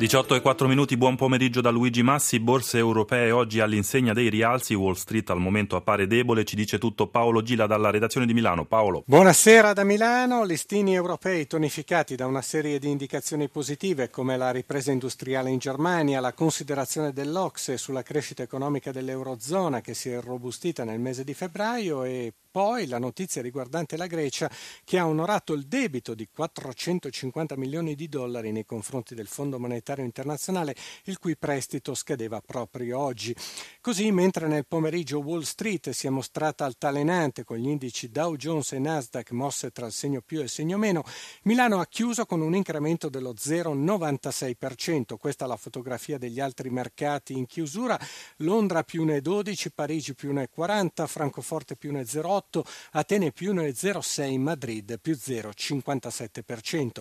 18 e 4 minuti, buon pomeriggio da Luigi Massi. Borse europee oggi all'insegna dei rialzi. Wall Street al momento appare debole. Ci dice tutto Paolo Gila dalla redazione di Milano. Paolo. Buonasera da Milano. Listini europei tonificati da una serie di indicazioni positive come la ripresa industriale in Germania, la considerazione dell'Ocse sulla crescita economica dell'Eurozona che si è robustita nel mese di febbraio e poi la notizia riguardante la Grecia che ha onorato il debito di 450 milioni di dollari nei confronti del Fondo Monetario Internazionale, il cui prestito scadeva proprio oggi. Così, mentre nel pomeriggio Wall Street si è mostrata altalenante con gli indici Dow Jones e Nasdaq mosse tra il segno più e il segno meno, Milano ha chiuso con un incremento dello 0,96%. Questa è la fotografia degli altri mercati in chiusura. Londra più 1,12, Parigi più 1,40, Francoforte più 1,08. 0,8, Atene più 1,06, Madrid più 0,57%.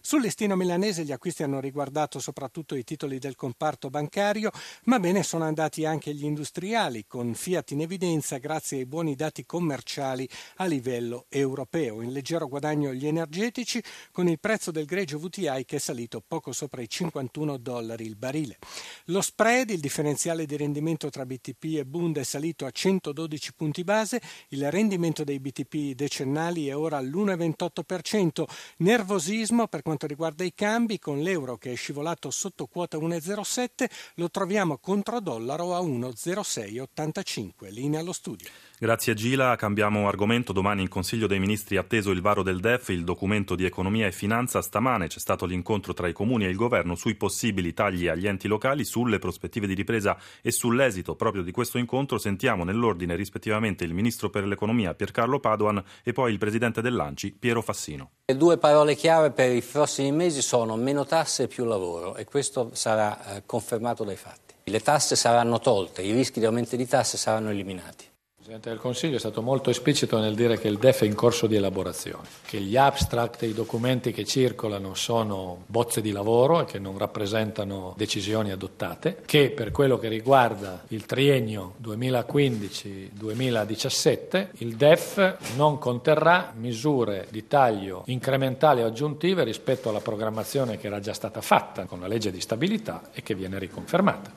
Sul listino milanese gli acquisti hanno riguardato soprattutto i titoli del comparto bancario, ma bene sono andati anche gli industriali, con Fiat in evidenza grazie ai buoni dati commerciali a livello europeo. In leggero guadagno gli energetici, con il prezzo del greggio VTI che è salito poco sopra i 51 dollari il barile. Lo spread, il differenziale di rendimento tra BTP e Bund è salito a 112 punti base, il rendimento dei BTP decennali è ora all'1,28%, nervosismo per quanto riguarda i cambi, con l'euro che è scivolato sotto quota 1,07 lo troviamo contro dollaro a 1,0685. Linea allo studio. Grazie Gila, cambiamo argomento. Domani in Consiglio dei Ministri atteso il varo del DEF, il documento di economia e finanza. Stamane c'è stato l'incontro tra i comuni e il governo sui possibili tagli agli enti locali, sulle prospettive di ripresa e sull'esito proprio di questo incontro. Sentiamo nell'ordine rispettivamente il Ministro per l'Economia Piercarlo Padoan e poi il Presidente dell'Anci Piero Fassino. Le due parole chiave per i prossimi mesi sono meno tasse e più lavoro e questo sarà eh, confermato dai fatti. Le tasse saranno tolte, i rischi di aumento di tasse saranno eliminati. Il Presidente del Consiglio è stato molto esplicito nel dire che il DEF è in corso di elaborazione, che gli abstract e i documenti che circolano sono bozze di lavoro e che non rappresentano decisioni adottate, che per quello che riguarda il triennio 2015-2017 il DEF non conterrà misure di taglio incrementali o aggiuntive rispetto alla programmazione che era già stata fatta con la legge di stabilità e che viene riconfermata.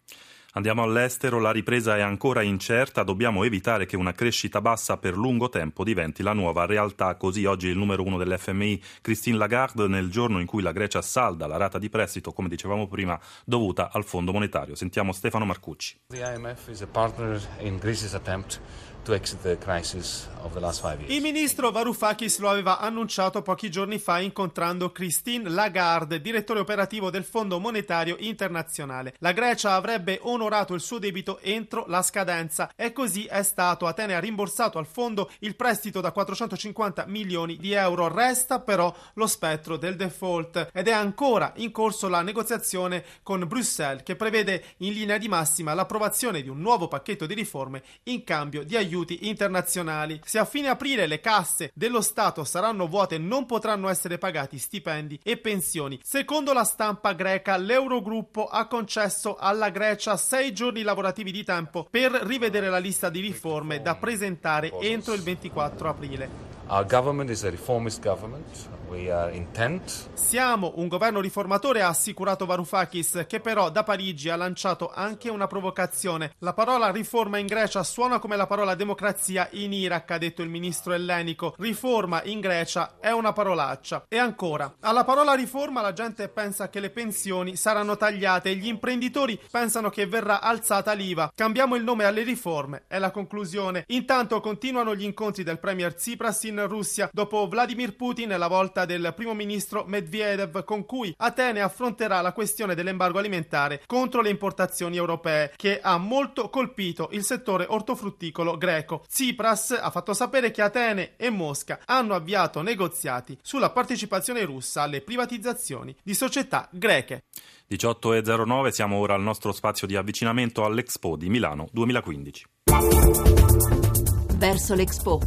Andiamo all'estero, la ripresa è ancora incerta, dobbiamo evitare che una crescita bassa per lungo tempo diventi la nuova realtà. Così oggi il numero uno dell'FMI, Christine Lagarde, nel giorno in cui la Grecia salda la rata di prestito, come dicevamo prima, dovuta al Fondo Monetario. Sentiamo Stefano Marcucci. The IMF is a partner in Greece's attempt il ministro Varoufakis lo aveva annunciato pochi giorni fa incontrando Christine Lagarde, direttore operativo del Fondo Monetario Internazionale. La Grecia avrebbe onorato il suo debito entro la scadenza e così è stato. Atene ha rimborsato al fondo il prestito da 450 milioni di euro. Resta però lo spettro del default ed è ancora in corso la negoziazione con Bruxelles che prevede in linea di massima l'approvazione di un nuovo pacchetto di riforme in cambio di aiuti aiuti internazionali. Se a fine aprile le casse dello Stato saranno vuote non potranno essere pagati stipendi e pensioni. Secondo la stampa greca, l'Eurogruppo ha concesso alla Grecia sei giorni lavorativi di tempo per rivedere la lista di riforme da presentare entro il 24 aprile. Our government is a reformist government. Siamo un governo riformatore, ha assicurato Varoufakis, che però da Parigi ha lanciato anche una provocazione. La parola riforma in Grecia suona come la parola democrazia in Iraq, ha detto il ministro ellenico. Riforma in Grecia è una parolaccia. E ancora, alla parola riforma la gente pensa che le pensioni saranno tagliate e gli imprenditori pensano che verrà alzata l'IVA. Cambiamo il nome alle riforme, è la conclusione. Intanto continuano gli incontri del premier Tsipras in Russia dopo Vladimir Putin la volta visita del primo ministro Medvedev con cui Atene affronterà la questione dell'embargo alimentare contro le importazioni europee che ha molto colpito il settore ortofrutticolo greco. Tsipras ha fatto sapere che Atene e Mosca hanno avviato negoziati sulla partecipazione russa alle privatizzazioni di società greche. 18.09 siamo ora al nostro spazio di avvicinamento all'Expo di Milano 2015. Verso l'Expo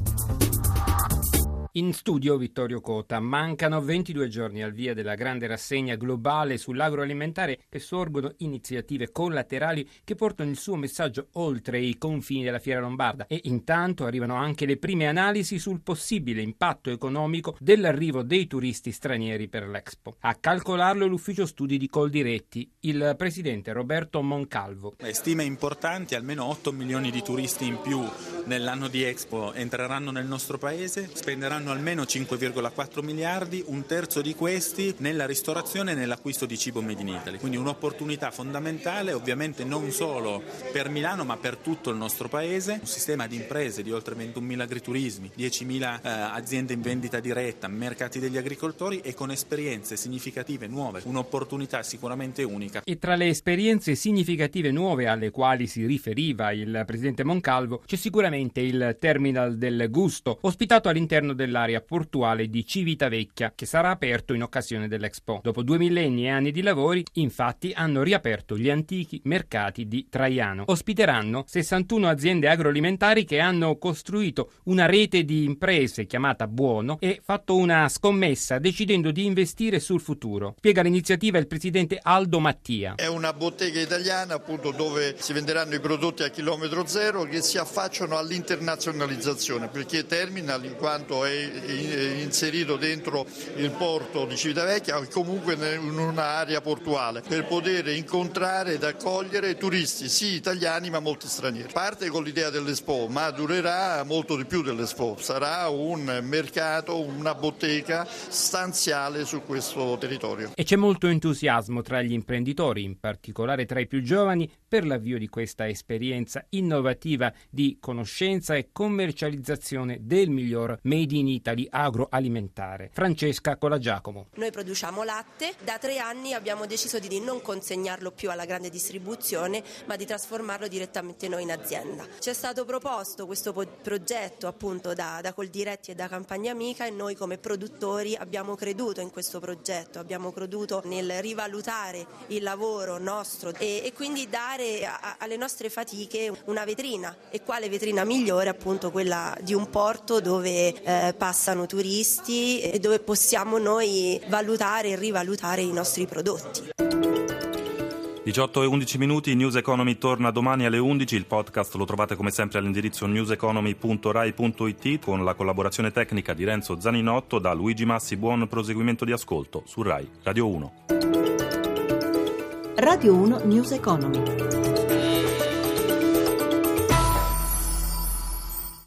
In studio Vittorio Cota. Mancano 22 giorni al via della grande rassegna globale sull'agroalimentare che sorgono iniziative collaterali che portano il suo messaggio oltre i confini della Fiera Lombarda e intanto arrivano anche le prime analisi sul possibile impatto economico dell'arrivo dei turisti stranieri per l'Expo. A calcolarlo l'ufficio studi di Coldiretti, il presidente Roberto Moncalvo. Stime importanti, almeno 8 milioni di turisti in più nell'anno di Expo entreranno nel nostro paese, spenderanno saranno almeno 5,4 miliardi, un terzo di questi nella ristorazione e nell'acquisto di cibo made in Italy. Quindi un'opportunità fondamentale, ovviamente non solo per Milano ma per tutto il nostro paese. Un sistema di imprese di oltre 21.000 agriturismi, 10.000 eh, aziende in vendita diretta, mercati degli agricoltori e con esperienze significative nuove. Un'opportunità sicuramente unica. E tra le esperienze significative nuove alle quali si riferiva il presidente Moncalvo c'è sicuramente il Terminal del Gusto, ospitato all'interno del dell'area portuale di Civitavecchia, che sarà aperto in occasione dell'Expo. Dopo due millenni e anni di lavori, infatti, hanno riaperto gli antichi mercati di Traiano. Ospiteranno 61 aziende agroalimentari che hanno costruito una rete di imprese chiamata Buono e fatto una scommessa decidendo di investire sul futuro. Spiega l'iniziativa il presidente Aldo Mattia. È una bottega italiana appunto dove si venderanno i prodotti a chilometro zero che si affacciano all'internazionalizzazione perché Terminal in quanto è inserito dentro il porto di Civitavecchia o comunque in un'area portuale per poter incontrare ed accogliere turisti, sì italiani ma molti stranieri. Parte con l'idea dell'Expo, ma durerà molto di più dell'Expo, sarà un mercato, una bottega stanziale su questo territorio. E c'è molto entusiasmo tra gli imprenditori, in particolare tra i più giovani, per l'avvio di questa esperienza innovativa di conoscenza e commercializzazione del miglior Made in Italy agroalimentare. Francesca Colagiacomo. Noi produciamo latte, da tre anni abbiamo deciso di non consegnarlo più alla grande distribuzione ma di trasformarlo direttamente noi in azienda. Ci è stato proposto questo progetto appunto da, da Coldiretti e da Campagna Amica e noi come produttori abbiamo creduto in questo progetto, abbiamo creduto nel rivalutare il lavoro nostro e, e quindi dare a, alle nostre fatiche una vetrina e quale vetrina migliore appunto quella di un porto dove eh, passano turisti e dove possiamo noi valutare e rivalutare i nostri prodotti. 18 e 11 minuti, News Economy torna domani alle 11, il podcast lo trovate come sempre all'indirizzo newseconomy.rai.it con la collaborazione tecnica di Renzo Zaninotto da Luigi Massi, buon proseguimento di ascolto su Rai Radio 1. Radio 1 News Economy.